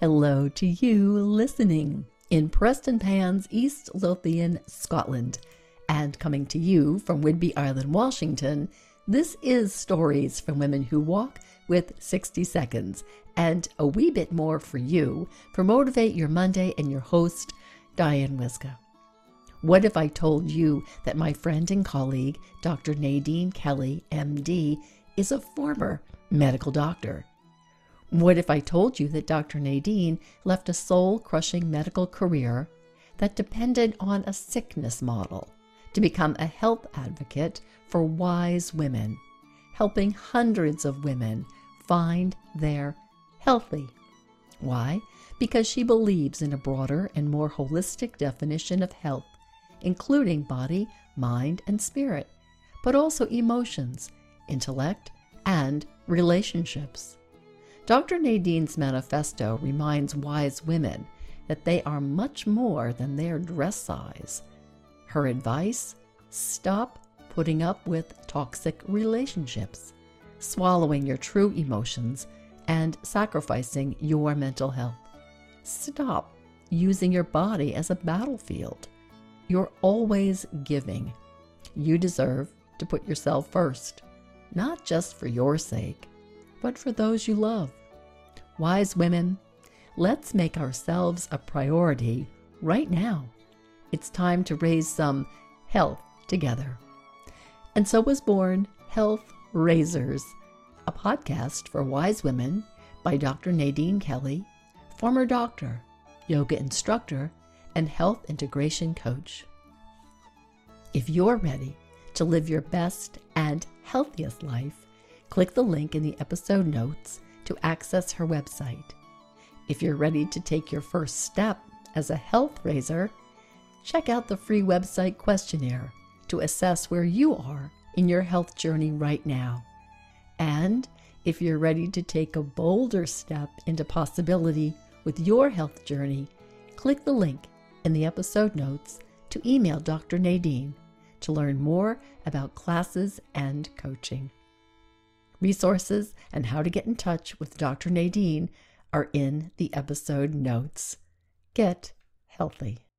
Hello to you listening in Prestonpans, East Lothian, Scotland. And coming to you from Whidbey Island, Washington, this is Stories from Women Who Walk with 60 Seconds, and a wee bit more for you for Motivate Your Monday and your host, Diane Wyzga. What if I told you that my friend and colleague, Dr. Nadine Kelly, MD, is a former medical doctor? What if I told you that Dr. Nadine left a soul crushing medical career that depended on a sickness model to become a health advocate for wise women, helping hundreds of women find their healthy? Why? Because she believes in a broader and more holistic definition of health, including body, mind, and spirit, but also emotions, intellect, and relationships. Dr. Nadine's manifesto reminds wise women that they are much more than their dress size. Her advice stop putting up with toxic relationships, swallowing your true emotions, and sacrificing your mental health. Stop using your body as a battlefield. You're always giving. You deserve to put yourself first, not just for your sake, but for those you love. Wise women, let's make ourselves a priority right now. It's time to raise some health together. And so was born Health Raisers, a podcast for wise women by Dr. Nadine Kelly, former doctor, yoga instructor, and health integration coach. If you're ready to live your best and healthiest life, click the link in the episode notes to access her website. If you're ready to take your first step as a health raiser, check out the free website questionnaire to assess where you are in your health journey right now. And if you're ready to take a bolder step into possibility with your health journey, click the link in the episode notes to email Dr. Nadine to learn more about classes and coaching. Resources and how to get in touch with Dr. Nadine are in the episode notes. Get healthy.